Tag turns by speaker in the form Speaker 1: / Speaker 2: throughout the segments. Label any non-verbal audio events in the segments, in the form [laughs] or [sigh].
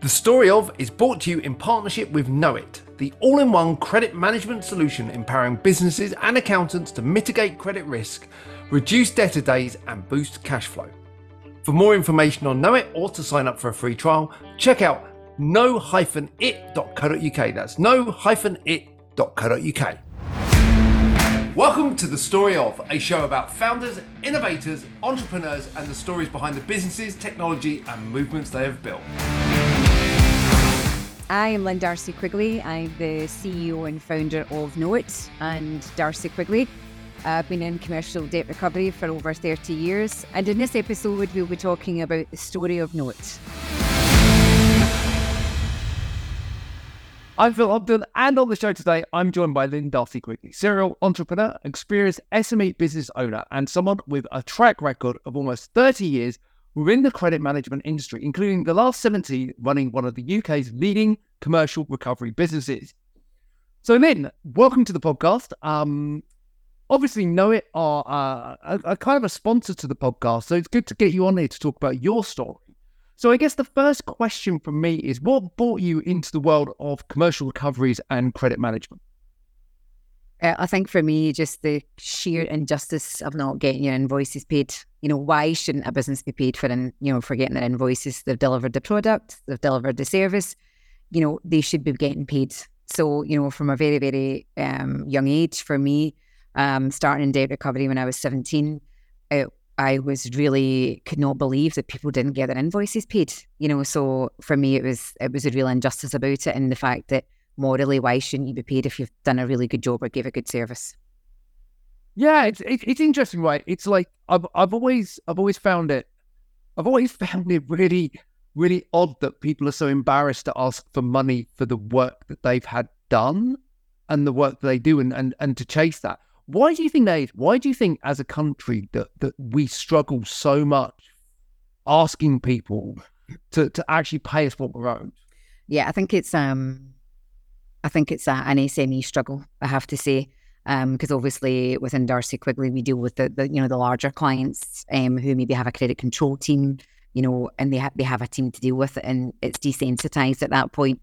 Speaker 1: The story of is brought to you in partnership with Knowit, the all in one credit management solution empowering businesses and accountants to mitigate credit risk, reduce debtor days, and boost cash flow. For more information on Knowit or to sign up for a free trial, check out know-it.co.uk. That's know-it.co.uk. Welcome to The Story of, a show about founders, innovators, entrepreneurs, and the stories behind the businesses, technology, and movements they have built.
Speaker 2: I am Lynne Darcey Quigley. I'm the CEO and founder of Knowit and Darcey Quigley. I've been in commercial debt recovery for over 30 years, and in this episode, we'll be talking about the story of Knowit.
Speaker 3: I'm Phil Hobden, and on the show today, I'm joined by Lynne Darcey Quigley, serial entrepreneur, experienced SME business owner, and someone with a track record of almost 30 years within the credit management industry, including the last 70 running one of the UK's leading commercial recovery businesses. So, Lynne, welcome to the podcast. Um, obviously, Knowit are uh, a, a kind of a sponsor to the podcast, so it's good to get you on here to talk about your story. So, I guess the first question from me is what brought you into the world of commercial recoveries and credit management?
Speaker 2: Uh, I think for me, just the sheer injustice of not getting your invoices paid. You know, why shouldn't a business be paid for, in, you know, for getting their invoices? They've delivered the product, they've delivered the service. You know, they should be getting paid. So, you know, from a very, very um, young age, for me, um, starting in debt recovery when I was 17, it, uh, I was really could not believe that people didn't get their invoices paid. You know, so for me, it was it was a real injustice about it, and the fact that morally, why shouldn't you be paid if you've done a really good job or gave a good service?
Speaker 3: Yeah, it's it, it's interesting, right? It's like I've I've always I've always found it I've always [laughs] found it really really odd that people are so embarrassed to ask for money for the work that they've had done and the work that they do and and, and to chase that. Why do you think that is? Why do you think as a country that that we struggle so much asking people to to actually pay us what we're owed?
Speaker 2: Yeah, I think it's um I think it's a, an SME struggle, I have to say, because um, obviously within Darcey Quigley we deal with the, the you know the larger clients um, who maybe have a credit control team, you know, and they ha- they have a team to deal with it, and it's desensitized at that point.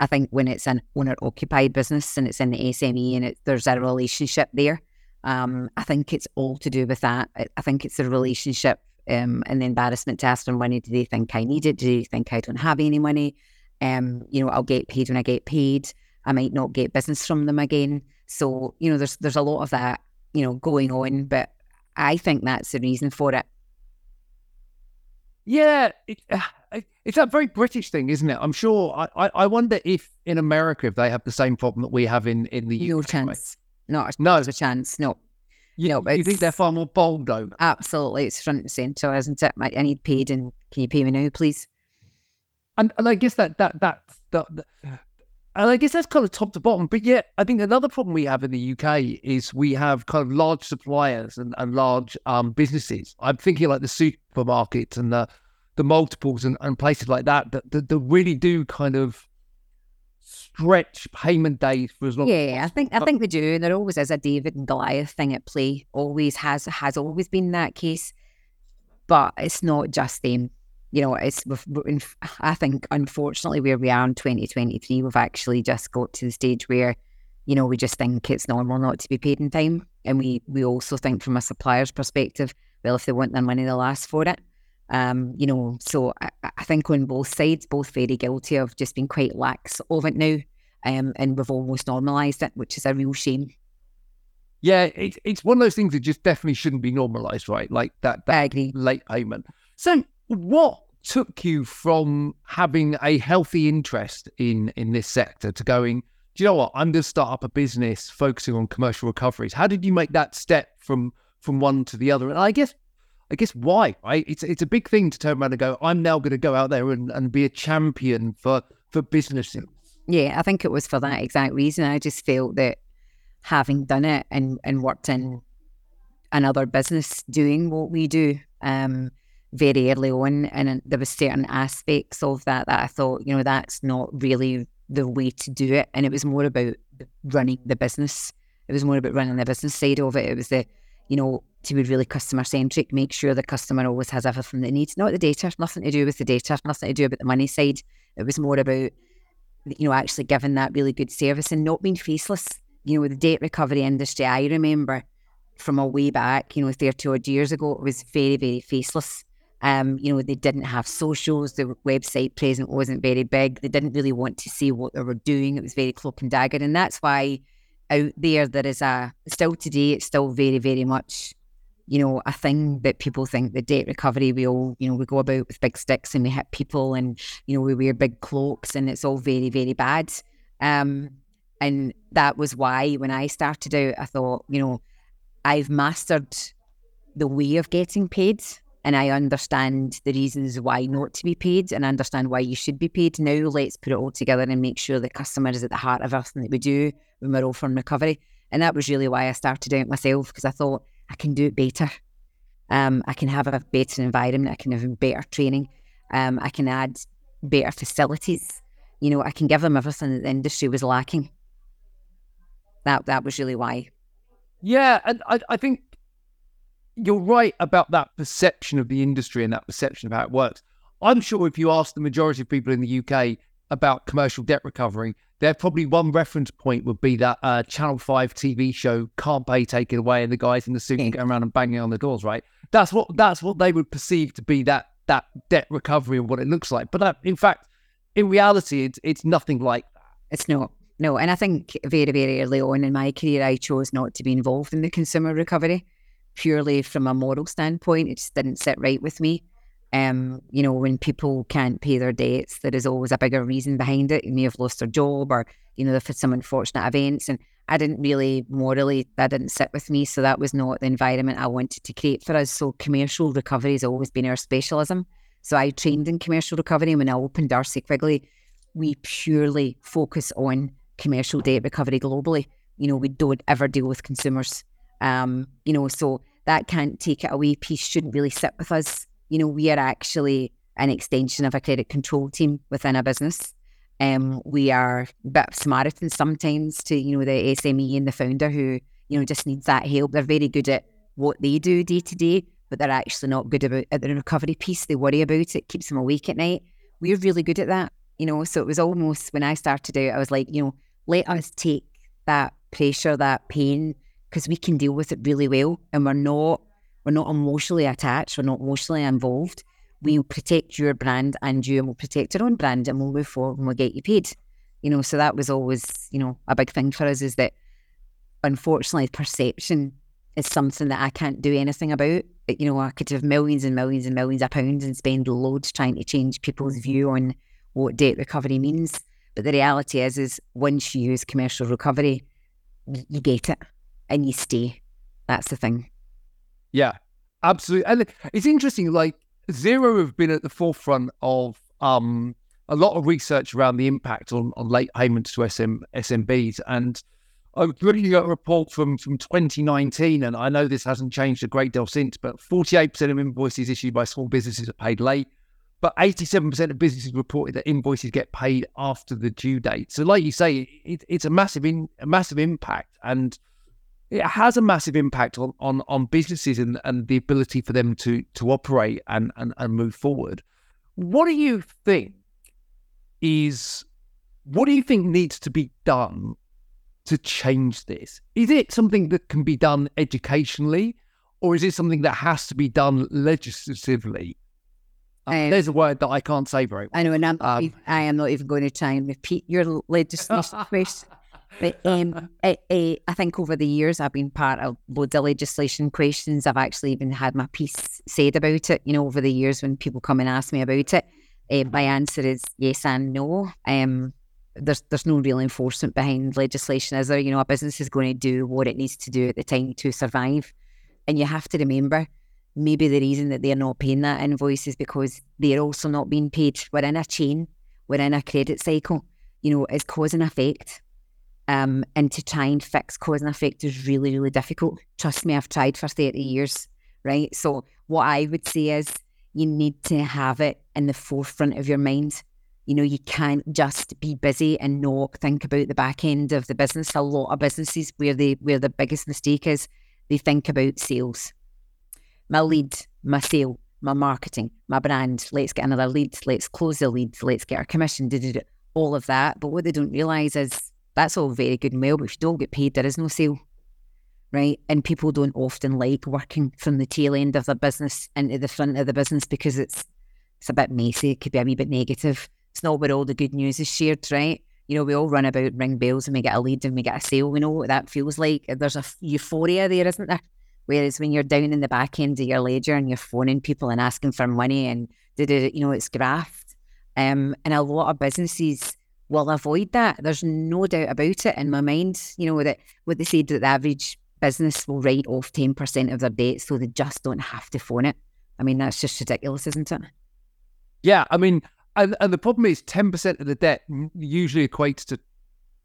Speaker 2: I think when it's an owner occupied business and it's in the SME and it, there's a relationship there, um, I think it's all to do with that. I, think it's a relationship um, and the embarrassment to ask them money. Do they think I need it? Do they think I don't have any money? Um, you know, I'll get paid when I get paid. I might not get business from them again. So, you know, there's there's a lot of that, you know, going on, but I think that's the reason for it.
Speaker 3: Yeah, it, uh, it's that very British thing, isn't it? I'm sure. I, I wonder if in America if they have the same problem that we have in in the UK.
Speaker 2: no
Speaker 3: UK.
Speaker 2: chance, not no, a chance, no.
Speaker 3: You know, you think they're far more bold, though?
Speaker 2: Absolutely, it's front and center, isn't it? I need paid, and can you pay me now, please?
Speaker 3: And, and I guess that that that, that and I guess that's kind of top to bottom. But yet, I think another problem we have in the UK is we have kind of large suppliers and, and large um, businesses. I'm thinking like the supermarkets and the the multiples and, and places like that, that, that that really do kind of stretch payment days for as long.
Speaker 2: Yeah, I think I think they do, and there always is a David and Goliath thing at play. Always has has always been that case, but it's not just them you know, it's I think unfortunately where we are in 2023, we've actually just got to the stage where, you know, we just think it's normal not to be paid in time, and we we also think from a supplier's perspective, well, if they want their money, they'll ask for it. Um, you know, so I, I think on both sides, both very guilty of just being quite lax of it now, um, and we've almost normalised it, which is a real shame.
Speaker 3: Yeah, it's it's one of those things that just definitely shouldn't be normalised, right? Like that, that late payment. So what took you from having a healthy interest in in this sector to going, do you know what? I'm going to start up a business focusing on commercial recoveries. How did you make that step from from one to the other? And I guess I guess why, right? It's it's a big thing to turn around and go, I'm now going to go out there and, and be a champion for for businesses.
Speaker 2: Yeah, I think it was for that exact reason. I just felt that having done it and, and worked in another business doing what we do, um, very early on, and there was certain aspects of that that I thought, you know, that's not really the way to do it. And it was more about running the business. It was more about running the business side of it. It was the, you know, to be really customer centric, make sure the customer always has everything they need. not the data, nothing to do with the data, nothing to do with the money side. It was more about, you know, actually giving that really good service and not being faceless. You know, with the debt recovery industry, I remember from a way back, you know, 30 odd years ago, it was very, very faceless. Um, you know, they didn't have socials, the website presence wasn't very big. They didn't really want to see what they were doing. It was very cloak and dagger. And that's why out there there is a still today, it's still very, very much, you know, a thing that people think the debt recovery, we all, you know, we go about with big sticks and we hit people and, you know, we wear big cloaks and it's all very, very bad. Um, and that was why when I started out, I thought, you know, I've mastered the way of getting paid and I understand the reasons why not to be paid and I understand why you should be paid. Now let's put it all together and make sure the customer is at the heart of everything that we do when we're all from recovery. And that was really why I started out myself because I thought I can do it better. Um, I can have a better environment. I can have better training. Um, I can add better facilities. You know, I can give them everything that the industry was lacking. That that was really why.
Speaker 3: Yeah, and I, I think you're right about that perception of the industry and that perception of how it works. I'm sure if you ask the majority of people in the UK about commercial debt recovery, their probably one reference point would be that uh, Channel 5 TV show Can't Pay Take It Away and the guys in the suit going around and banging on the doors, right? That's what that's what they would perceive to be that that debt recovery and what it looks like. But that, in fact, in reality, it's it's nothing like that.
Speaker 2: It's not. No, and I think very, very early on in my career, I chose not to be involved in the consumer recovery purely from a moral standpoint. It just didn't sit right with me. Um, you know, when people can't pay their debts, there is always a bigger reason behind it. You may have lost their job or, you know, they've had some unfortunate events. And I didn't really morally, that didn't sit with me. So that was not the environment I wanted to create for us. So commercial recovery has always been our specialism. So I trained in commercial recovery. And when I opened Darcey Quigley, we purely focus on commercial debt recovery globally. You know, we don't ever deal with consumers. Um, you know, so that can't take it away piece shouldn't really sit with us. You know, we are actually an extension of a credit control team within a business. Um, we are a bit of Samaritan sometimes to, you know, the SME and the founder who, you know, just needs that help. They're very good at what they do day to day, but they're actually not good about at the recovery piece. They worry about it, keeps them awake at night. We're really good at that, you know. So it was almost when I started out, I was like, you know, let us take that pressure, that pain, because we can deal with it really well, and we're not we're not emotionally attached, we're not emotionally involved. We'll protect your brand and you, and we'll protect our own brand, and we'll move forward and we'll get you paid. You know, so that was always you know a big thing for us is that unfortunately perception is something that I can't do anything about. You know, I could have millions and millions and millions of pounds and spend loads trying to change people's view on what debt recovery means. But the reality is, is once you use commercial recovery, you get it and you stay. That's the thing.
Speaker 3: Yeah, absolutely. And it's interesting, like Xero have been at the forefront of um, a lot of research around the impact on, on late payments to SM, SMBs. And I was looking at a report from, from 2019, and I know this hasn't changed a great deal since, but 48% of invoices issued by small businesses are paid late but 87% of businesses reported that invoices get paid after the due date. So, like you say, it, it's a massive, in, a massive impact, and it has a massive impact on on, on businesses and, and the ability for them to to operate and, and and move forward. What do you think is what do you think needs to be done to change this? Is it something that can be done educationally, or is it something that has to be done legislatively? Um, there's a word that I can't say very well.
Speaker 2: I know, and I'm, um, I am not even going to try and repeat your legislation [laughs] question. But um, I, I, think over the years I've been part of loads of legislation questions. I've actually even had my piece said about it. You know, over the years when people come and ask me about it, uh, my answer is yes and no. Um, there's there's no real enforcement behind legislation, is there? You know, a business is going to do what it needs to do at the time to survive, and you have to remember maybe the reason that they're not paying that invoice is because they're also not being paid. We're in a chain, we're in a credit cycle. You know, it's cause and effect. Um, and to try and fix cause and effect is really, really difficult. Trust me, I've tried for 30 years, right? So, what I would say is you need to have it in the forefront of your mind. You know, you can't just be busy and not think about the back end of the business. A lot of businesses where they where the biggest mistake is, they think about sales my lead, my sale, my marketing, my brand. Let's get another lead. Let's close the leads. Let's get our commission. It, all of that. But what they don't realise is that's all very good and well. But if you don't get paid, there is no sale, right? And people don't often like working from the tail end of their business into the front of the business because it's it's a bit messy. It could be a wee bit negative. It's not where all the good news is shared, right? You know, we all run about, ring bells, and we get a lead and we get a sale. We know what that feels like. There's a euphoria there, isn't there? Whereas when you're down in the back end of your ledger and you're phoning people and asking for money and did it, you know, it's graft. Um, and a lot of businesses will avoid that. There's no doubt about it in my mind. You know, that what they said that the average business will write off 10% of their debt so they just don't have to phone it. I mean, that's just ridiculous, isn't it?
Speaker 3: Yeah. I mean, and, and the problem is 10% of the debt usually equates to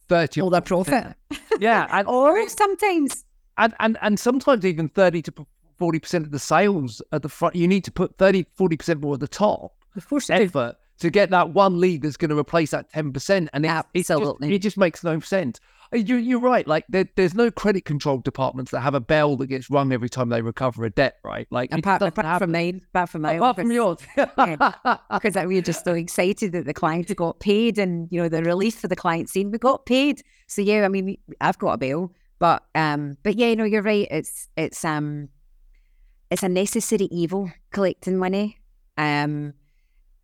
Speaker 3: 30
Speaker 2: all their profit. [laughs]
Speaker 3: Yeah.
Speaker 2: And, [laughs] or sometimes
Speaker 3: and and and sometimes even 30 to 40 percent of the sales at the front you need to put 30 40 percent more at the top
Speaker 2: of course
Speaker 3: effort to get that one lead that's going to replace that 10 percent and it. It, just, it just makes no sense uh, you, you're right like there, there's no credit control departments that have a bell that gets rung every time they recover a debt right like
Speaker 2: apart, apart from mine apart from my
Speaker 3: apart office. from yours
Speaker 2: because yeah, we were just so excited that the client got paid and you know the relief for the client saying we got paid so yeah i mean i've got a bill but um, but yeah, no, you're right. It's it's um, it's a necessary evil collecting money. Um,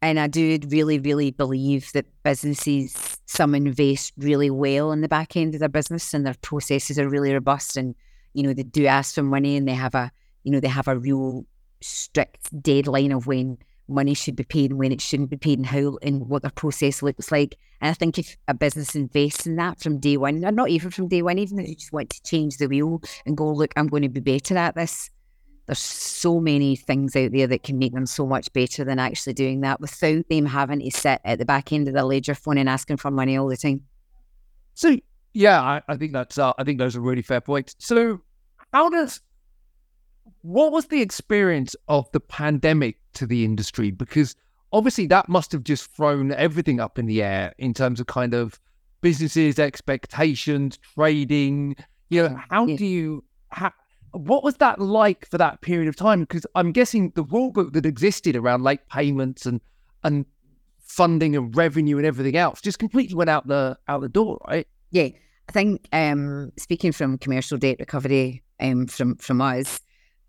Speaker 2: and I do really, really believe that businesses some invest really well in the back end of their business and their processes are really robust. And you know they do ask for money and they have a you know they have a real strict deadline of when money should be paid and when it shouldn't be paid and how and what their process looks like. And I think if a business invests in that from day one, or not even from day one, even if you just want to change the wheel and go, look, I'm going to be better at this. There's so many things out there that can make them so much better than actually doing that without them having to sit at the back end of the ledger phone and asking for money all the time.
Speaker 3: So yeah, I, I think that's uh, I think those are really fair points. So how does what was the experience of the pandemic to the industry? Because obviously that must have just thrown everything up in the air in terms of kind of businesses, expectations, trading. You know, how yeah. do you, how, what was that like for that period of time? Because I'm guessing the rule book that existed around late payments and and funding and revenue and everything else just completely went out the out the door, right?
Speaker 2: Yeah, I think um, speaking from commercial debt recovery um, from from us,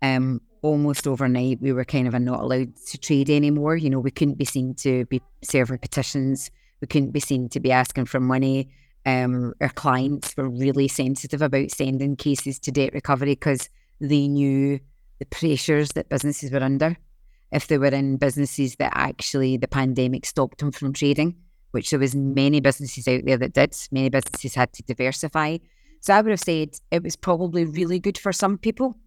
Speaker 2: um, almost overnight, we were kind of not allowed to trade anymore. You know, we couldn't be seen to be serving petitions. We couldn't be seen to be asking for money. Um, our clients were really sensitive about sending cases to debt recovery because they knew the pressures that businesses were under. If they were in businesses that actually the pandemic stopped them from trading, which there was many businesses out there that did, many businesses had to diversify. So I would have said it was probably really good for some people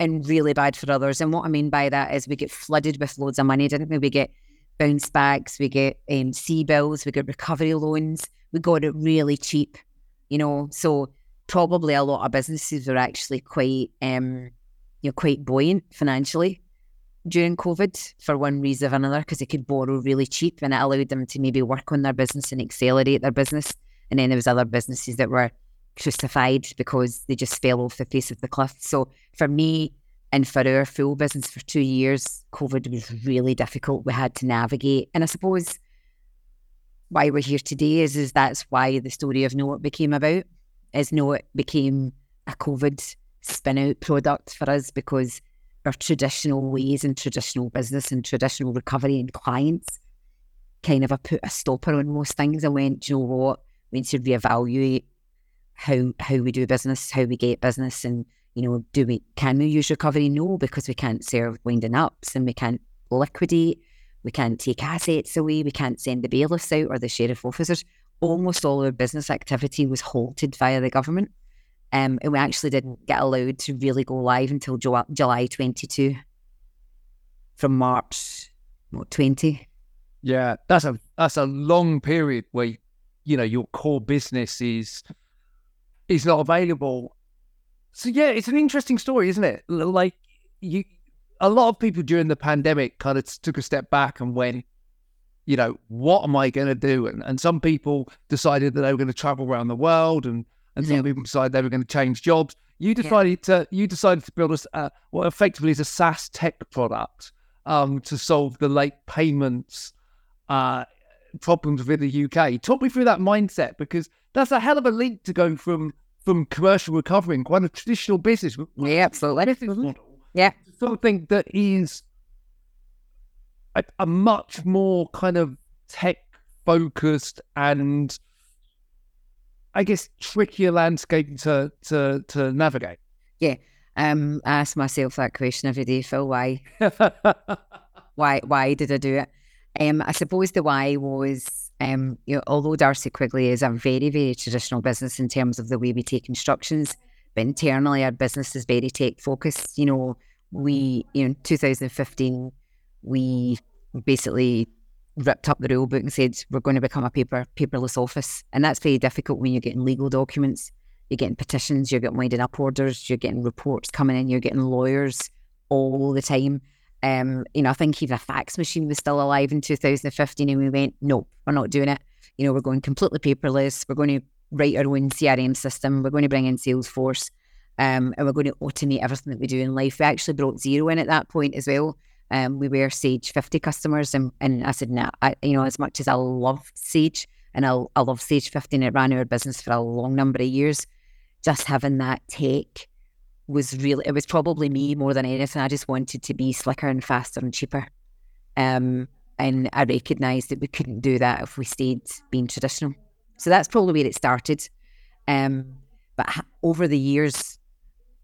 Speaker 2: and really bad for others. And what I mean by that is we get flooded with loads of money, didn't we? We get bounce backs, we get um, CBILS, we get recovery loans. We got it really cheap, you know. So probably a lot of businesses were actually quite, um, you know, quite buoyant financially during COVID for one reason or another because they could borrow really cheap and it allowed them to maybe work on their business and accelerate their business. And then there was other businesses that were crucified because they just fell off the face of the cliff. So for me and for our full business for two years, COVID was really difficult. We had to navigate. And I suppose why we're here today is, is that's why the story of Know It became about, is Know It became a COVID spin out product for us because our traditional ways and traditional business and traditional recovery and clients kind of a put a stopper on most things and went, you know what, we need to reevaluate how how we do business, how we get business, and you know, do we can we use recovery? No, because we can't serve winding ups and we can't liquidate, we can't take assets away, we can't send the bailiffs out or the sheriff officers. Almost all our business activity was halted via the government. Um, and we actually didn't get allowed to really go live until July, July 22 from March what, 20.
Speaker 3: Yeah, that's a that's a long period where you know your core business is is not available. So yeah, it's an interesting story, isn't it? Like you, a lot of people during the pandemic kind of took a step back and went, you know, what am I going to do? And and some people decided that they were going to travel around the world, and and some yeah. people decided they were going to change jobs. You decided yeah. to you decided to build a uh, what effectively is a SaaS tech product um, to solve the late payments uh, problems within the UK. Talk me through that mindset because that's a hell of a leap to go from from commercial recovery and quite a traditional business.
Speaker 2: Yeah, absolutely.
Speaker 3: Business model
Speaker 2: Yeah.
Speaker 3: something that is a, a much more kind of tech focused and I guess trickier landscape to to to navigate. Yeah.
Speaker 2: Um, I ask myself that question every day, Phil. Why? [laughs] Why? Why did I do it? Um, I suppose the why was, um, you know, although Darcey Quigley is a very, very traditional business in terms of the way we take instructions, but internally our business is very tech focused. You know, we, you know, 2015, we basically ripped up the rule book and said we're going to become a paper paperless office, and that's very difficult when you're getting legal documents you're getting petitions, you're getting winding up orders, you're getting reports coming in, you're getting lawyers all the time. Um, you know, I think even a fax machine was still alive in 2015, and we went, no, we're not doing it. You know, we're going completely paperless. We're going to write our own CRM system. We're going to bring in Salesforce, um, and we're going to automate everything that we do in life. We actually brought Xero in at that point as well. Um, we were Sage 50 customers, and, and I said, nah, I, you know, as much as I love Sage and I, I love Sage 50, and it ran our business for a long number of years just having that take was really it was probably me more than anything. I just wanted to be slicker and faster and cheaper. Um, and I recognised that we couldn't do that if we stayed being traditional. So that's probably where it started. Um, but ha- over the years,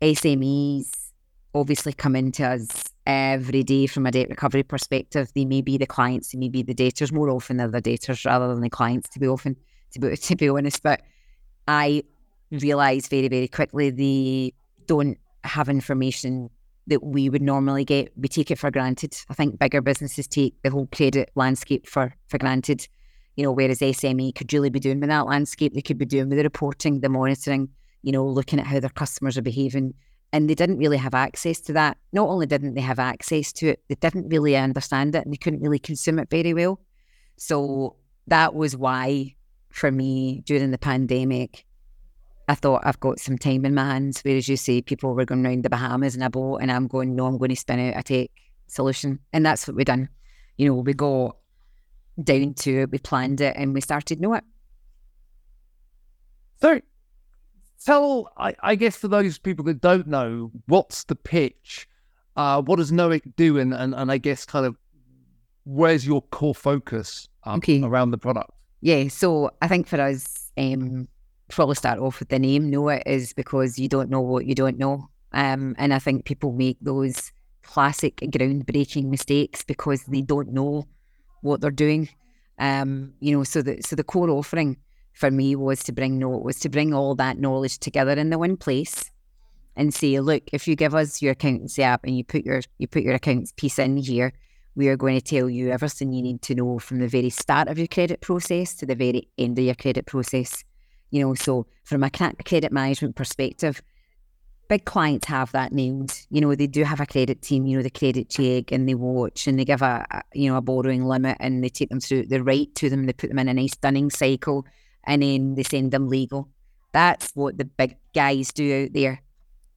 Speaker 2: SMEs obviously come into us every day from a debt recovery perspective. They may be the clients, they may be the debtors. More often they're the debtors rather than the clients, to be often to be [laughs] to be honest. But I realised very, very quickly they don't have information that we would normally get. We take it for granted. I think bigger businesses take the whole credit landscape for, for granted, you know, whereas SME could really be doing with that landscape. They could be doing with the reporting, the monitoring, you know, looking at how their customers are behaving. And they didn't really have access to that. Not only didn't they have access to it, they didn't really understand it and they couldn't really consume it very well. So that was why, for me, during the pandemic, I thought I've got some time in my hands. Whereas you say people were going around the Bahamas in a boat, and I'm going, no, I'm going to spin out a take solution, and that's what we done. You know, we got down to it, we planned it, and we started know it.
Speaker 3: So, tell I, I guess for those people that don't know, what's the pitch? Uh, what does Knowit do, and, and and I guess kind of where's your core focus um,
Speaker 2: Okay.
Speaker 3: around the product?
Speaker 2: Yeah, so I think for us, um, probably start off with the name. Know it is because you don't know what you don't know, um, and I think people make those classic groundbreaking mistakes because they don't know what they're doing. Um, you know, so the so the core offering for me was to bring was to bring all that knowledge together in the one place and say, look, if you give us your accountancy app and you put your you put your accounts piece in here, we are going to tell you everything you need to know from the very start of your credit process to the very end of your credit process. You know, so from a credit management perspective, big clients have that nailed. You know, they do have a credit team, you know, the credit check and they watch and they give a, a you know, a borrowing limit and they take them through, they write to them, they put them in a nice dunning cycle and then they send them legal. That's what the big guys do out there.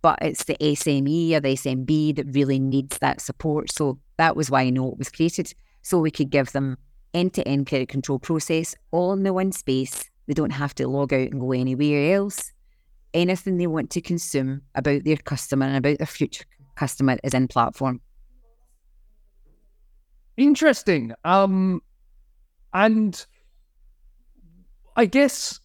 Speaker 2: But it's the SME or the SMB that really needs that support. So that was why I know it was created. So we could give them end to end credit control process all in the one space. They don't have to log out and go anywhere else. Anything they want to consume about their customer and about their future customer is in platform.
Speaker 3: Interesting. Um, and I guess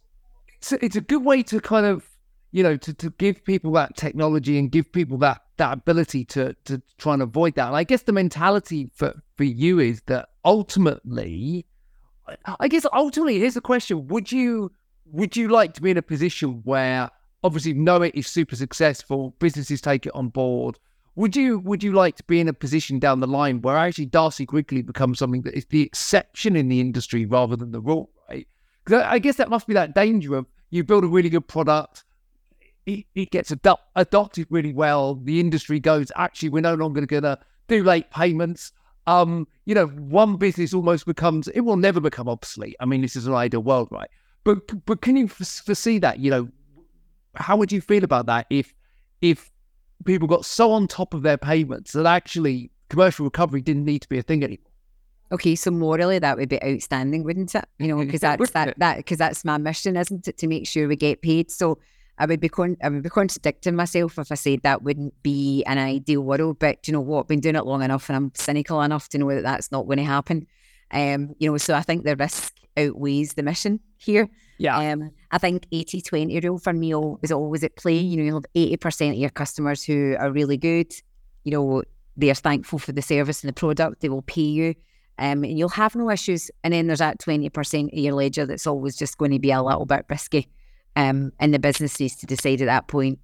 Speaker 3: it's a, it's a good way to kind of you know to, to give people that technology and give people that that ability to to try and avoid that. And I guess the mentality for for you is that ultimately, I- guess ultimately here's the question: Would you would you like to be in a position where obviously know it is super successful, businesses take it on board? Would you would you like to be in a position down the line where actually Darcey Quigley becomes something that is the exception in the industry rather than the rule, right? 'Cause I guess that must be that danger of you build a really good product, it, gets ado- adopted really well. The industry goes, actually, we're no longer going to do late payments. Um, you know, one business almost becomes, it will never become obsolete. I mean, this is an ideal world, right? But but can you foresee that? You know, how would you feel about that if if people got so on top of their payments that actually commercial recovery didn't need to be a thing anymore.
Speaker 2: Okay, so morally that would be outstanding, wouldn't it? You know, because [laughs] that's that that because that's my mission, isn't it, to make sure we get paid. So I would be con- I would be contradicting myself if I said that wouldn't be an ideal world. But you know what? I've been doing it long enough, and I'm cynical enough to know that that's not going to happen. Um, you know, so I think the risk outweighs the mission here.
Speaker 3: Yeah.
Speaker 2: Um, I think 80 20 rule for me is always at play. You know, you have 80% of your customers who are really good. You know, they're thankful for the service and the product, they will pay you um, and you'll have no issues. And then there's that 20% of your ledger that's always just going to be a little bit risky. Um, and the business needs to decide at that point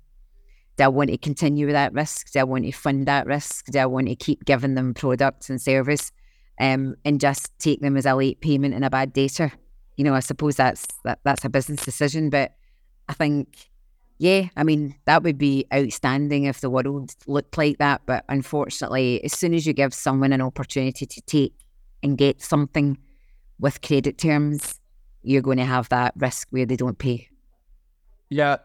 Speaker 2: do I want to continue with that risk? Do I want to fund that risk? Do I want to keep giving them products and service um, and just take them as a late payment and a bad debtor? You know, I suppose that's that, that's a business decision, but I think, yeah, I mean, that would be outstanding if the world looked like that. But unfortunately, as soon as you give someone an opportunity to take and get something with credit terms, you're going to have that risk where they don't pay.
Speaker 3: Yeah.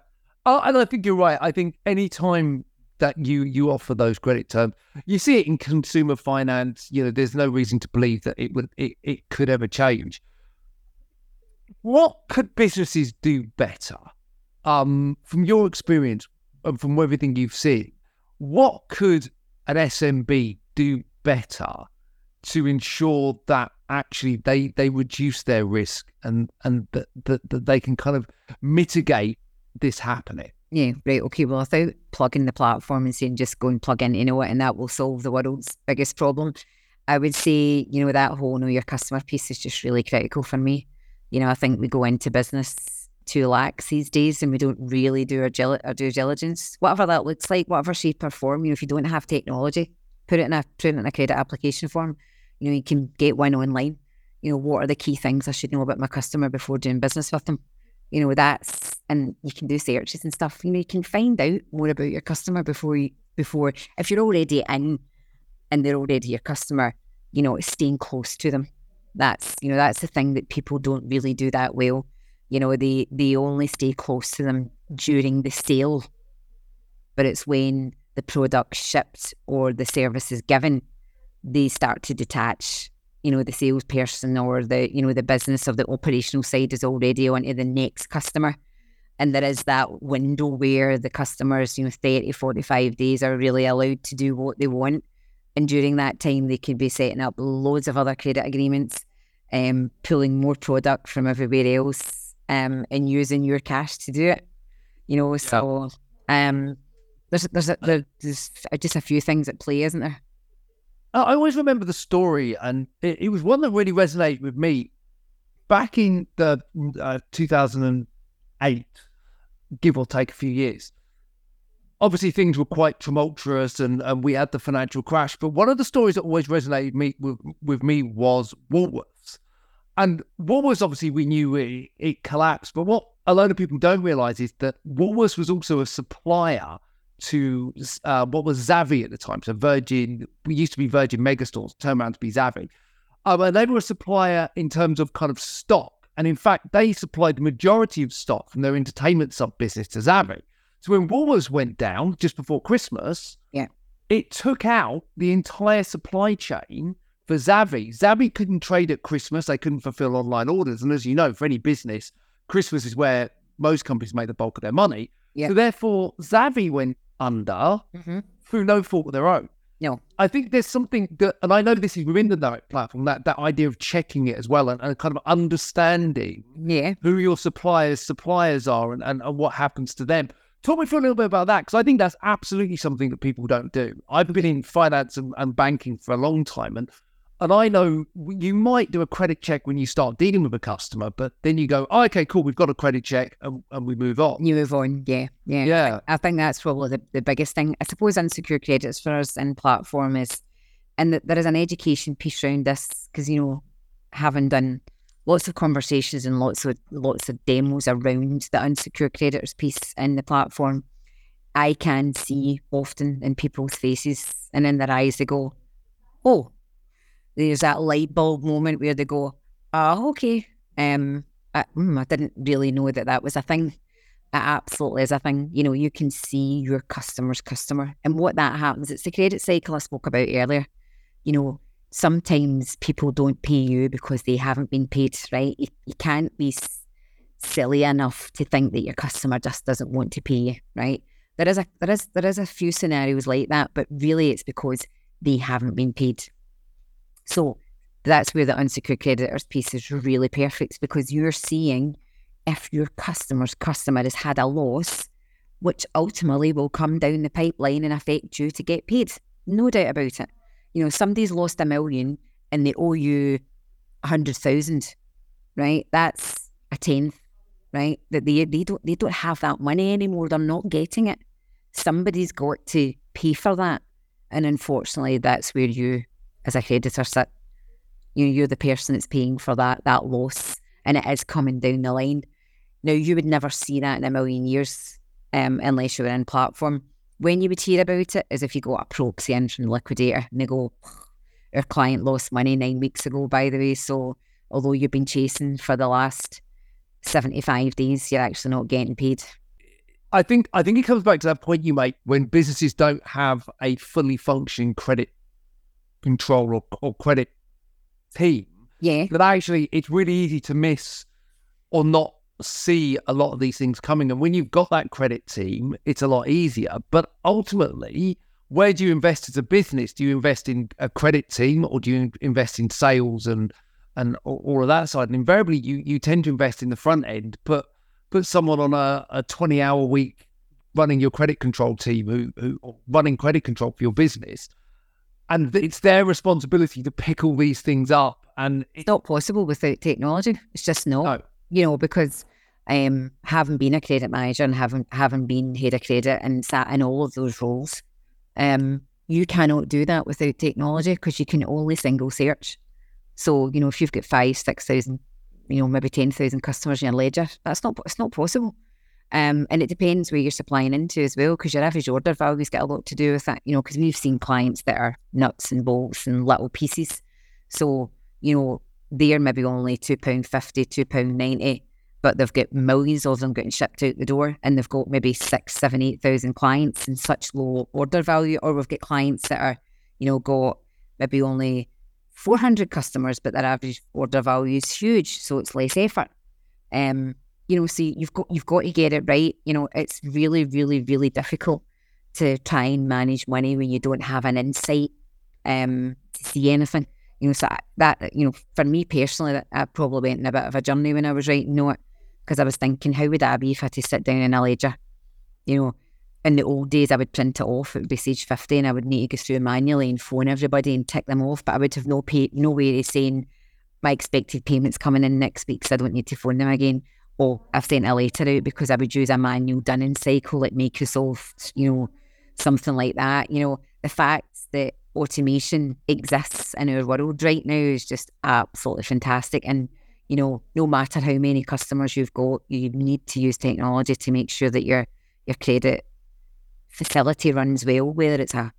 Speaker 3: Oh, and I think you're right. I think any time that you you offer those credit terms, you see it in consumer finance. You know, there's no reason to believe that it would it, it could ever change. What could businesses do better? Um, from your experience and from everything you've seen, what could an SMB do better to ensure that actually they they reduce their risk and and that, that, that they can kind of mitigate this happening.
Speaker 2: Yeah, right. Okay. Well, without plugging the platform and saying just go and plug in, you know and that will solve the world's biggest problem, I would say, you know, that whole know your customer piece is just really critical for me. You know, I think we go into business too lax these days and we don't really do our, gil- our due diligence, whatever that looks like, whatever shape or form. You know, if you don't have technology, put it in a put it in a credit application form. You know, you can get one online. You know, what are the key things I should know about my customer before doing business with them? You know, that's and you can do searches and stuff. You know, you can find out more about your customer before you before if you're already in and they're already your customer, you know, staying close to them. That's you know, that's the thing that people don't really do that well. You know, they they only stay close to them during the sale. But it's when the product shipped or the service is given they start to detach you know the salesperson or the you know the business of the operational side is already onto the next customer and there is that window where the customers you know 30 45 days are really allowed to do what they want. And during that time they could be setting up loads of other credit agreements um, pulling more product from everywhere else um, and using your cash to do it you know? So um, there's there's, a, there's just a few things at play isn't there?
Speaker 3: I always remember the story, and it, it was one that really resonated with me. Back in the uh, 2008, give or take a few years, obviously things were quite tumultuous, and, and we had the financial crash. But one of the stories that always resonated me with, with me was Woolworths. And Woolworths, obviously, we knew it, it collapsed. But what a lot of people don't realize is that Woolworths was also a supplier to uh, what was Zavvi at the time. So Virgin, we used to be Virgin Megastores, turned around to be Zavvi. Um, and they were a supplier in terms of kind of stock. And in fact, they supplied the majority of stock from their entertainment sub business to Zavvi. So when Woolworths went down just before Christmas,
Speaker 2: yeah,
Speaker 3: it took out the entire supply chain for Zavvi. Zavvi couldn't trade at Christmas; they couldn't fulfill online orders. And as you know, for any business, Christmas is where most companies make the bulk of their money.
Speaker 2: Yeah.
Speaker 3: So therefore, Zavvi went under
Speaker 2: mm-hmm.
Speaker 3: through no fault of their own.
Speaker 2: No.
Speaker 3: I think there's something that, and I know this is within the direct platform, that, that idea of checking it as well and, and kind of understanding
Speaker 2: yeah.
Speaker 3: who your suppliers' suppliers are and, and, and what happens to them. Talk me through a little bit about that because I think that's absolutely something that people don't do. I've been in finance and, and banking for a long time, and and I know you might do a credit check when you start dealing with a customer, but then you go, oh, okay, cool, we've got a credit check and, and we move on.
Speaker 2: You move on, yeah. Yeah.
Speaker 3: Yeah.
Speaker 2: I, I think that's probably the, the biggest thing. I suppose unsecured credits for us in platform is, and that there is an education piece around this because, you know, having done lots of conversations and lots of lots of demos around the unsecured creditors piece in the platform, I can see often in people's faces and in their eyes, they go, oh, there's that light bulb moment where they go, "Oh, okay." Um, I, mm, I didn't really know that that was a thing. It absolutely is a thing. You know, you can see your customer's customer, and what that happens. It's the credit cycle I spoke about earlier. you know, sometimes people don't pay you because they haven't been paid, right? You, you can't be silly enough to think that your customer just doesn't want to pay you, right? There is a there is there is a few scenarios like that, but really it's because they haven't been paid. So that's where the unsecured creditors piece is really perfect because you're seeing if your customer's customer has had a loss, which ultimately will come down the pipeline and affect you to get paid. No doubt about it. You know, somebody's lost a million and they owe you a hundred thousand, right? That's a tenth, right? That they they don't they don't have that money anymore. They're not getting it. Somebody's got to pay for that. And unfortunately that's where you as a creditor sit. You you're the person that's paying for that that loss and it is coming down the line. Now you would never see that in a million years um, unless you were in platform. When you would hear about it is if you got a proxy in from liquidator and they go, our client lost money nine weeks ago, by the way. So although you've been chasing for the last 75 days, you're actually not getting paid.
Speaker 3: I think I think it comes back to that point you make when businesses don't have a fully functioning credit control or, or credit team.
Speaker 2: Yeah.
Speaker 3: That actually it's really easy to miss or not see a lot of these things coming. And when you've got that credit team, it's a lot easier. But ultimately, where do you invest as a business? Do you invest in a credit team or do you invest in sales and and all of that side? And invariably, you you tend to invest in the front end, but put someone on a, a 20 hour week running your credit control team who, who running credit control for your business and it's their responsibility to pick all these things up and
Speaker 2: it's not possible without technology it's just not
Speaker 3: no.
Speaker 2: you know because um having been a credit manager and having having been head of credit and sat in all of those roles um you cannot do that without technology because you can only single search so you know if you've got five six thousand you know, maybe 10,000 customers in your ledger. That's not, it's not possible. Um, and it depends where you're supplying into as well, because your average order values get a lot to do with that, you know, because we've seen clients that are nuts and bolts and little pieces. So, you know, they're maybe only £2.50, £2.90, but they've got millions of them getting shipped out the door and they've got maybe six, seven, 8,000 clients and such low order value. Or we've got clients that are, you know, got maybe only 400 customers, but their average order value is huge, so it's less effort. Um, you know, see, you've got you've got to get it right. You know, it's really, really, really difficult to try and manage money when you don't have an insight um, to see anything. You know, so that you know, for me personally, that I probably went in a bit of a journey when I was writing it because I was thinking, how would I be if I had to sit down in a ledger? You know, in the old days, I would print it off. It would be Sage 50 and I would need to go through manually and phone everybody and tick them off. But I would have no pay, no way of saying my expected payments coming in next week so I don't need to phone them again. Or I've sent a letter out because I would use a manual dunning cycle like Microsoft, you know, something like that. You know, the fact that automation exists in our world right now is just absolutely fantastic. And, you know, no matter how many customers you've got, you need to use technology to make sure that your your credit facility runs well, whether it's a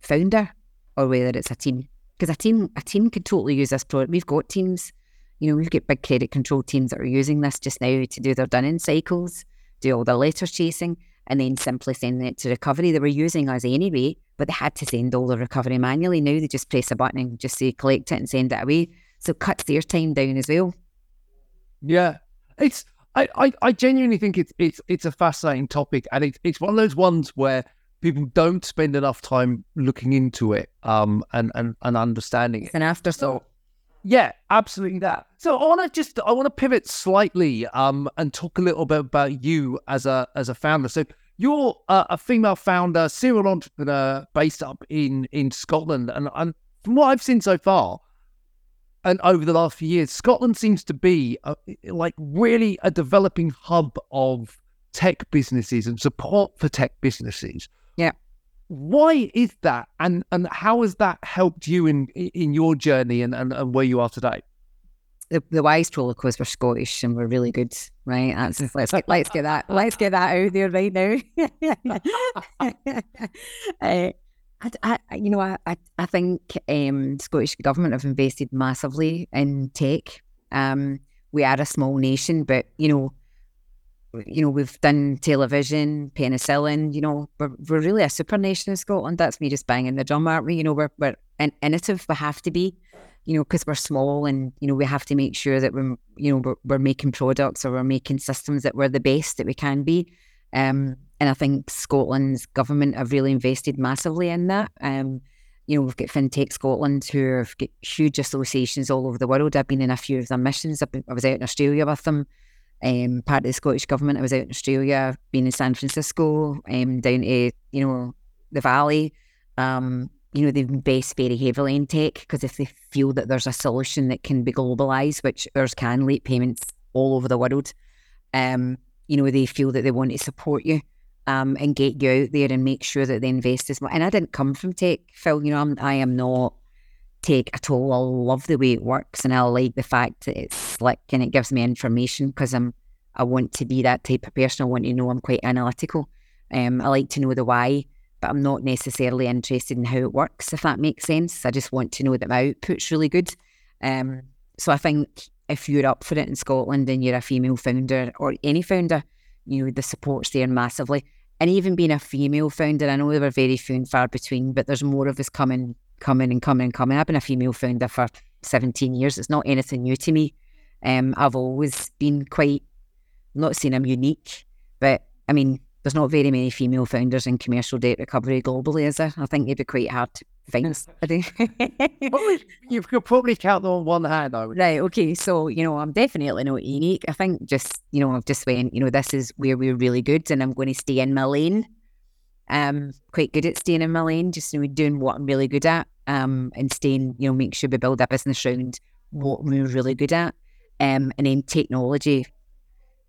Speaker 2: founder or whether it's a team. Because a team, a team could totally use this product. We've got teams, you know, we've got big credit control teams that are using this just now to do their dunning cycles, do all their letter chasing, and then simply sending it to recovery. They were using us anyway, but they had to send all the recovery manually. Now they just press a button and just say collect it and send it away. So it cuts their time down as well.
Speaker 3: Yeah. It's I, I, I genuinely think it's it's it's a fascinating topic, and it's it's one of those ones where people don't spend enough time looking into it, um, and and, and understanding
Speaker 2: it. And afterthought so,
Speaker 3: yeah, absolutely that. So I want to just I want to pivot slightly, um, and talk a little bit about you as a as a founder. So you're uh, a female founder, serial entrepreneur based up in in Scotland, and and from what I've seen so far, and over the last few years, Scotland seems to be a, like really a developing hub of tech businesses and support for tech businesses.
Speaker 2: Yeah.
Speaker 3: Why is that, and and how has that helped you in in your journey and, and, and where you are today?
Speaker 2: The, the wise probably because we're Scottish and we're really good, right? That's, let's get let's get that let's get that out there right now. [laughs] uh, I, I, you know, I, I think um, Scottish government have invested massively in tech. Um, we are a small nation, but you know, you know, we've done television, penicillin, you know, we're, we're really a super nation in Scotland. That's me just banging the drum, aren't we? You know, we're, we're in- innovative, we have to be, you know, because we're small and, you know, we have to make sure that we're, you know, we're, we're making products or we're making systems that we're the best that we can be. Um, and I think Scotland's government have really invested massively in that. Um, you know, we've got FinTech Scotland who have got huge associations all over the world. I've been in a few of their missions. Been, i was out in Australia with them um, part of the Scottish Government. I was out in Australia, been in San Francisco, um, down to, you know, the Valley. Um, you know, they've invest very heavily in tech because if they feel that there's a solution that can be globalized, which ours can, late payments all over the world, um, you know, they feel that they want to support you um, and get you out there and make sure that they invest as much. And I didn't come from tech, Phil. You know, I'm, I am not tech at all. I love the way it works, and I like the fact that it's slick and it gives me information because I'm I want to be that type of person. I want to know I'm quite analytical. Um, I like to know the why, but I'm not necessarily interested in how it works. If that makes sense, I just want to know that my output's really good. Um, so I think if you're up for it in Scotland and you're a female founder or any founder, you know the support's there massively. And even being a female founder, I know there were very few and far between, but there's more of us coming coming and coming and coming. I've been a female founder for 17 years. It's not anything new to me. Um, I've always been quite, I'm not saying I'm unique, but I mean, there's not very many female founders in commercial debt recovery globally, is there? I think it'd be quite hard to find. I think. [laughs]
Speaker 3: you could probably count them on one hand, though.
Speaker 2: Right. Okay. So, you know, I'm definitely not unique. I think just, you know, I've just went, you know, this is where we're really good and I'm going to stay in my lane um, quite good at staying in my lane, just doing what I'm really good at, um, and staying, you know, make sure we build a business around what we're really good at. Um, and then technology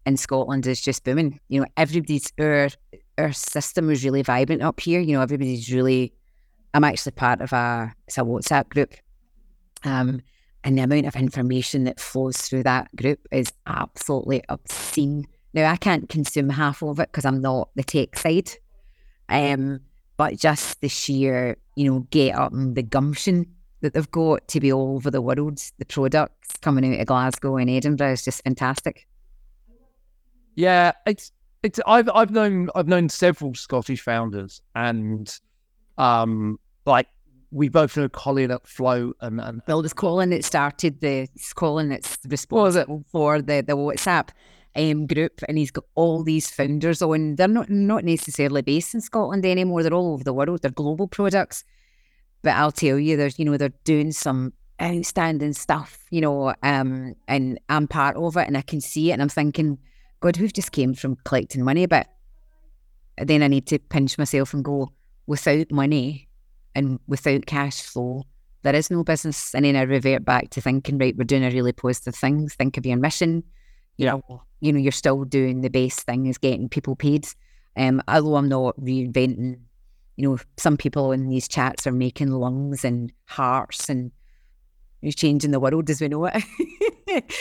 Speaker 2: in Scotland is just booming. You know, everybody's our our system is really vibrant up here. You know, everybody's really. I'm actually part of a it's a WhatsApp group, um, and the amount of information that flows through that group is absolutely obscene. Now I can't consume half of it because I'm not the tech side. Um, but just the sheer, you know, get up and the gumption that they've got to be all over the world. The products coming out of Glasgow and Edinburgh is just fantastic.
Speaker 3: Yeah, it's it's I've I've known I've known several Scottish founders and um like we both know Colin at Flow and, and
Speaker 2: Well, it's Colin that started the it's Colin that's responsible for the the WhatsApp um, group, and he's got all these founders on. They're not not necessarily based in Scotland anymore. They're all over the world. They're global products. But I'll tell you, there's you know they're doing some outstanding stuff, you know, um, and I'm part of it, and I can see it, and I'm thinking, God, we've just came from collecting money, but then I need to pinch myself and go, without money and without cash flow, there is no business. And then I revert back to thinking, right, we're doing a really positive thing. Think of your mission. You yeah. know, you know, you're still doing the best thing is getting people paid. Um, although I'm not reinventing, you know, some people in these chats are making lungs and hearts and you're changing the world as we know it. [laughs]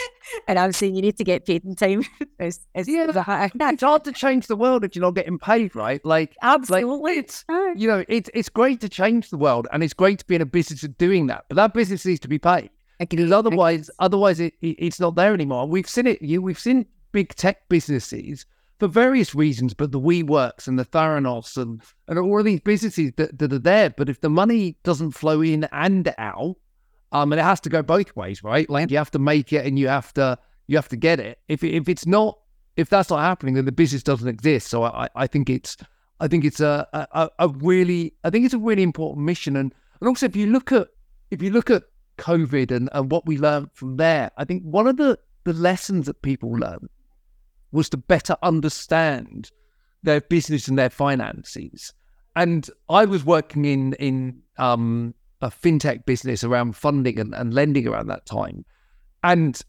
Speaker 2: and I'm saying you need to get paid in time. [laughs]
Speaker 3: it's, it's, yeah, it's hard to change the world if you're not getting paid, right? Like,
Speaker 2: absolutely.
Speaker 3: Like, it's, you know, it's it's great to change the world, and it's great to be in a business of doing that. But that business needs to be paid because otherwise, otherwise, it, it, it's not there anymore. We've seen it. You, we've seen big tech businesses for various reasons, but the WeWorks and the Theranos and, and all of these businesses that, that are there. But if the money doesn't flow in and out, um, and it has to go both ways, right? Like you have to make it and you have to you have to get it. If if it's not if that's not happening, then the business doesn't exist. So I, I think it's I think it's a, a, a really I think it's a really important mission. And and also if you look at if you look at COVID and, and what we learned from there, I think one of the, the lessons that people learned was to better understand their business and their finances. And I was working in in um, a fintech business around funding and, and lending around that time. And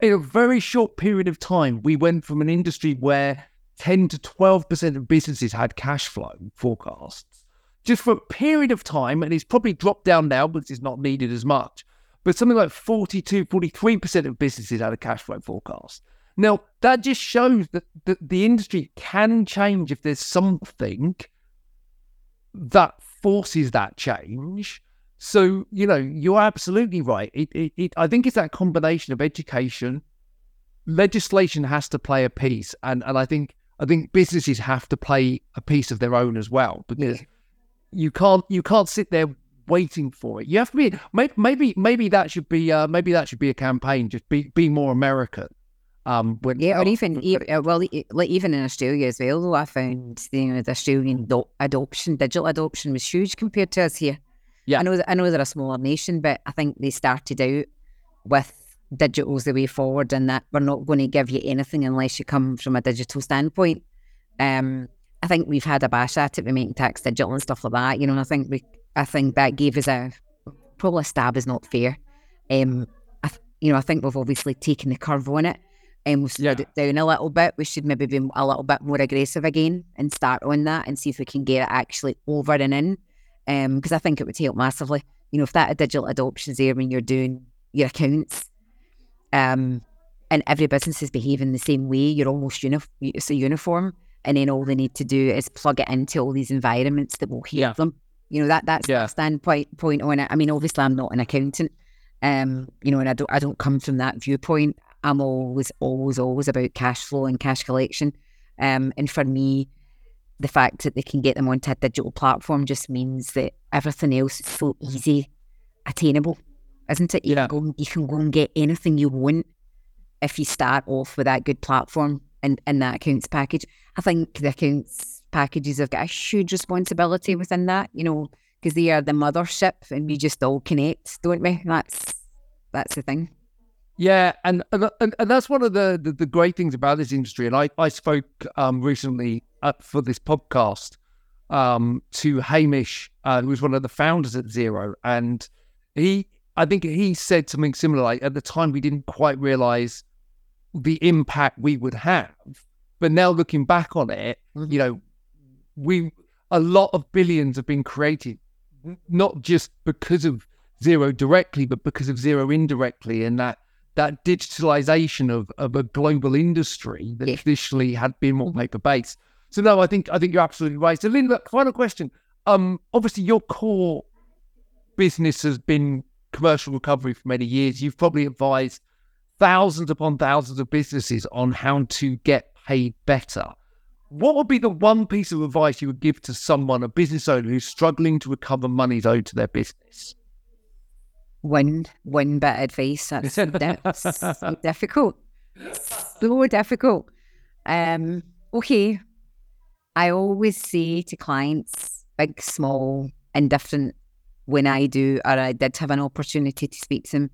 Speaker 3: in a very short period of time, we went from an industry where 10 to 12% of businesses had cash flow forecasts just for a period of time. And it's probably dropped down now because it's not needed as much but something like 42, 43% of businesses had a cash flow forecast. Now, that just shows that, that the industry can change if there's something that forces that change. So, you know, you're absolutely right. It, it, it, I think it's that combination of education, legislation has to play a piece, and and I think I think businesses have to play a piece of their own as well because you can't you can't sit there waiting for it. You have to be maybe maybe, that should be uh, maybe that should be a campaign. Just be be more American. Um, when,
Speaker 2: yeah, or even, even well, like even in Australia as well. Though I found you know the Australian do- adoption, digital adoption, was huge compared to us here.
Speaker 3: Yeah,
Speaker 2: I know I know they're a smaller nation, but I think they started out with digital's the way forward, and that we're not going to give you anything unless you come from a digital standpoint. Um, I think we've had a bash at it with making tax digital and stuff like that. You know, and I think we, I think that gave us a probably a stab is not fair. Um, I, you know, I think we've obviously taken the curve on it and we've slowed yeah. it down a little bit. We should maybe be a little bit more aggressive again and start on that and see if we can get it actually over and in. Because um, I think it would help massively. You know, if that digital adoption is there when you're doing your accounts, um, and every business is behaving the same way, you're almost uni- it's a uniform, and then all they need to do is plug it into all these environments that will help yeah. them. You know that that's yeah. standpoint point on it. I mean, obviously, I'm not an accountant, um, you know, and I don't I don't come from that viewpoint. I'm always, always, always about cash flow and cash collection. Um, and for me, the fact that they can get them onto a digital platform just means that everything else is so easy attainable, isn't it? You, yeah. can, go, you can go and get anything you want if you start off with that good platform and, and that accounts package. I think the accounts packages have got a huge responsibility within that, you know, because they are the mothership and we just all connect, don't we? That's that's the thing.
Speaker 3: Yeah, and and, and that's one of the, the, the great things about this industry. And I I spoke um, recently for this podcast um, to Hamish, uh, who was one of the founders at Xero, and he I think he said something similar. Like at the time, we didn't quite realize the impact we would have, but now looking back on it, mm-hmm. you know, we a lot of billions have been created, not just because of Xero directly, but because of Xero indirectly, and that that digitalization of, of a global industry that yeah. traditionally had been more paper based. So no, I think I think you're absolutely right. So Linda, final question. Um, obviously your core business has been commercial recovery for many years. You've probably advised thousands upon thousands of businesses on how to get paid better. What would be the one piece of advice you would give to someone, a business owner who's struggling to recover monies owed to their business?
Speaker 2: one one bit of advice. That's, [laughs] that's so difficult. So difficult. Um, okay. I always say to clients, big, small, indifferent, when I do or I did have an opportunity to speak to them,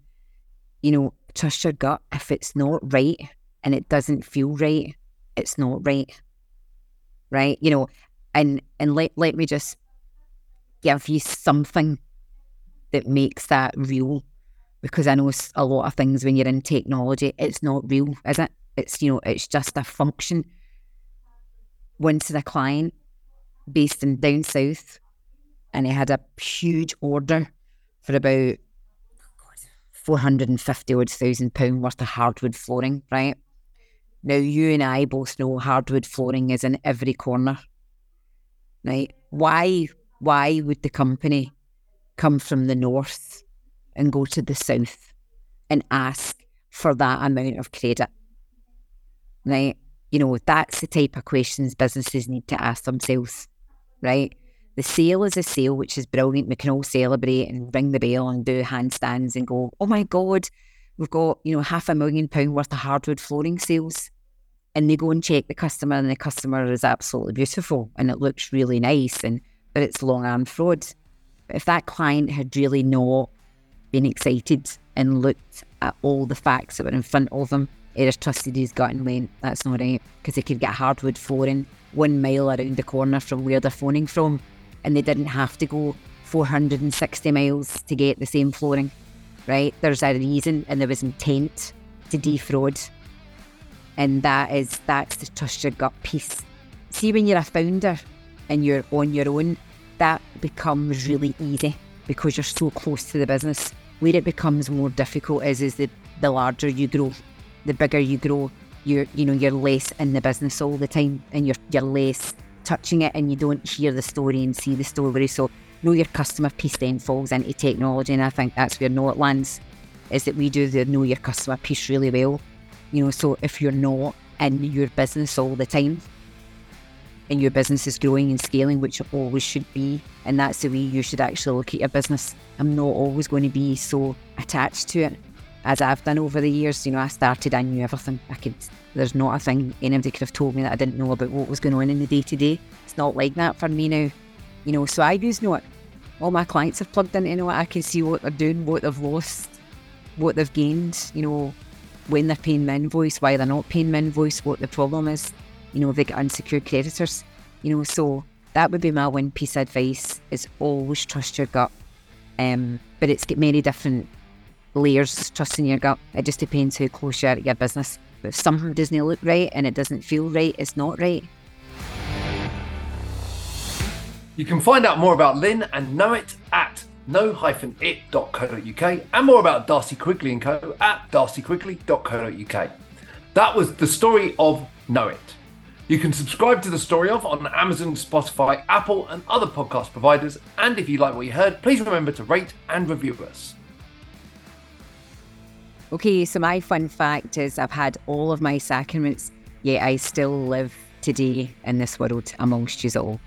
Speaker 2: you know, trust your gut. If it's not right and it doesn't feel right, it's not right. Right? You know, and and let let me just give you something that makes that real. Because I know a lot of things when you're in technology, it's not real, is it? It's you know, it's just a function. Once the client based in down south, and he had a huge order for about four hundred and fifty odd thousand pound worth of hardwood flooring, right? Now you and I both know hardwood flooring is in every corner. Right? Why why would the company come from the north and go to the south and ask for that amount of credit. Right? You know, that's the type of questions businesses need to ask themselves, right? The sale is a sale, which is brilliant. We can all celebrate and ring the bell and do handstands and go, oh my God, we've got, you know, half a million pound worth of hardwood flooring sales. And they go and check the customer, and the customer is absolutely beautiful and it looks really nice, and but it's long arm fraud if that client had really not been excited and looked at all the facts that were in front of them, he just trusted his gut and went, that's not right, because they could get hardwood flooring one mile around the corner from where they're phoning from, and they didn't have to go 460 miles to get the same flooring, right? There's a reason, and there was intent to defraud, and that is that's the trust your gut piece. See, when you're a founder and you're on your own, that becomes really easy because you're so close to the business. Where it becomes more difficult is is the, the larger you grow, the bigger you grow, you're you know, you're less in the business all the time and you're you're less touching it and you don't hear the story and see the story. So know your customer piece then falls into technology and I think that's where Know It lands, is that we do the know your customer piece really well. You know, so if you're not in your business all the time, and your business is growing and scaling, which it always should be, and that's the way you should actually look at your business. I'm not always going to be so attached to it as I've done over the years. You know, I started, I knew everything. I could, there's not a thing anybody could have told me that I didn't know about what was going on in the day to day. It's not like that for me now. You know, so I use know. All my clients have plugged into know. I can see what they're doing, what they've lost, what they've gained, you know, when they're paying my invoice, why they're not paying my invoice, what the problem is you know, they get unsecured creditors, you know, so that would be my one piece of advice is always trust your gut. Um, but it's got many different layers trusting your gut. It just depends how close you are to your business. But if something doesn't look right and it doesn't feel right, it's not right.
Speaker 3: You can find out more about Lynne and Know It at know-it.co.uk and more about Darcey Quigley & Co. at darceyquigley.co.uk. That was the story of Know It. You can subscribe to the story of on Amazon, Spotify, Apple, and other podcast providers. And if you like what you heard, please remember to rate and review us.
Speaker 2: Okay, so my fun fact is I've had all of my sacraments, yet I still live today in this world amongst you all.